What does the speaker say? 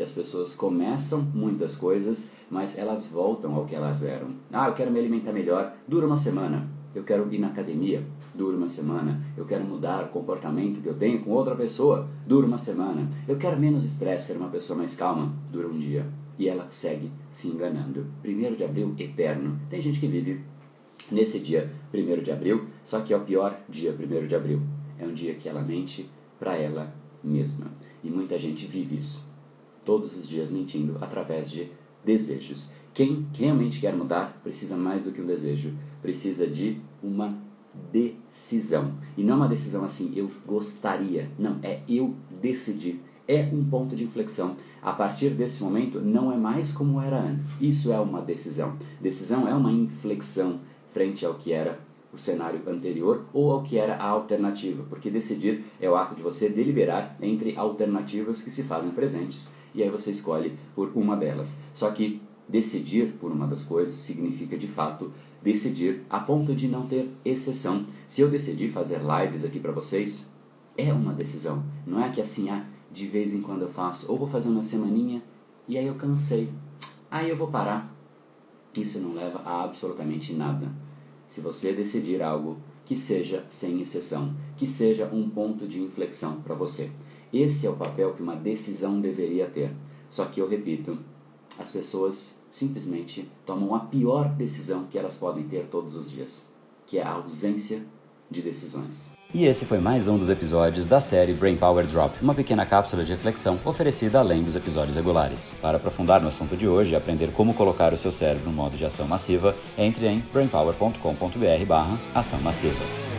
e as pessoas começam muitas coisas, mas elas voltam ao que elas eram. Ah, eu quero me alimentar melhor, dura uma semana. Eu quero ir na academia, dura uma semana. Eu quero mudar o comportamento que eu tenho com outra pessoa, dura uma semana. Eu quero menos estresse, ser uma pessoa mais calma, dura um dia. E ela segue se enganando. Primeiro de abril, eterno. Tem gente que vive nesse dia, primeiro de abril, só que é o pior dia, primeiro de abril. É um dia que ela mente para ela mesma. E muita gente vive isso. Todos os dias mentindo através de desejos. Quem realmente quer mudar precisa mais do que um desejo, precisa de uma decisão. E não uma decisão assim, eu gostaria. Não, é eu decidir. É um ponto de inflexão. A partir desse momento, não é mais como era antes. Isso é uma decisão. Decisão é uma inflexão frente ao que era o cenário anterior ou ao que era a alternativa, porque decidir é o ato de você deliberar entre alternativas que se fazem presentes e aí você escolhe por uma delas. Só que decidir por uma das coisas significa de fato decidir a ponto de não ter exceção. Se eu decidir fazer lives aqui para vocês, é uma decisão. Não é que assim, ah, de vez em quando eu faço, ou vou fazer uma semaninha e aí eu cansei. Aí eu vou parar. Isso não leva a absolutamente nada se você decidir algo que seja sem exceção, que seja um ponto de inflexão para você. Esse é o papel que uma decisão deveria ter. Só que eu repito, as pessoas simplesmente tomam a pior decisão que elas podem ter todos os dias, que é a ausência de decisões. E esse foi mais um dos episódios da série Brain Power Drop, uma pequena cápsula de reflexão oferecida além dos episódios regulares. Para aprofundar no assunto de hoje e aprender como colocar o seu cérebro no modo de ação massiva, entre em brainpower.com.br/ação massiva.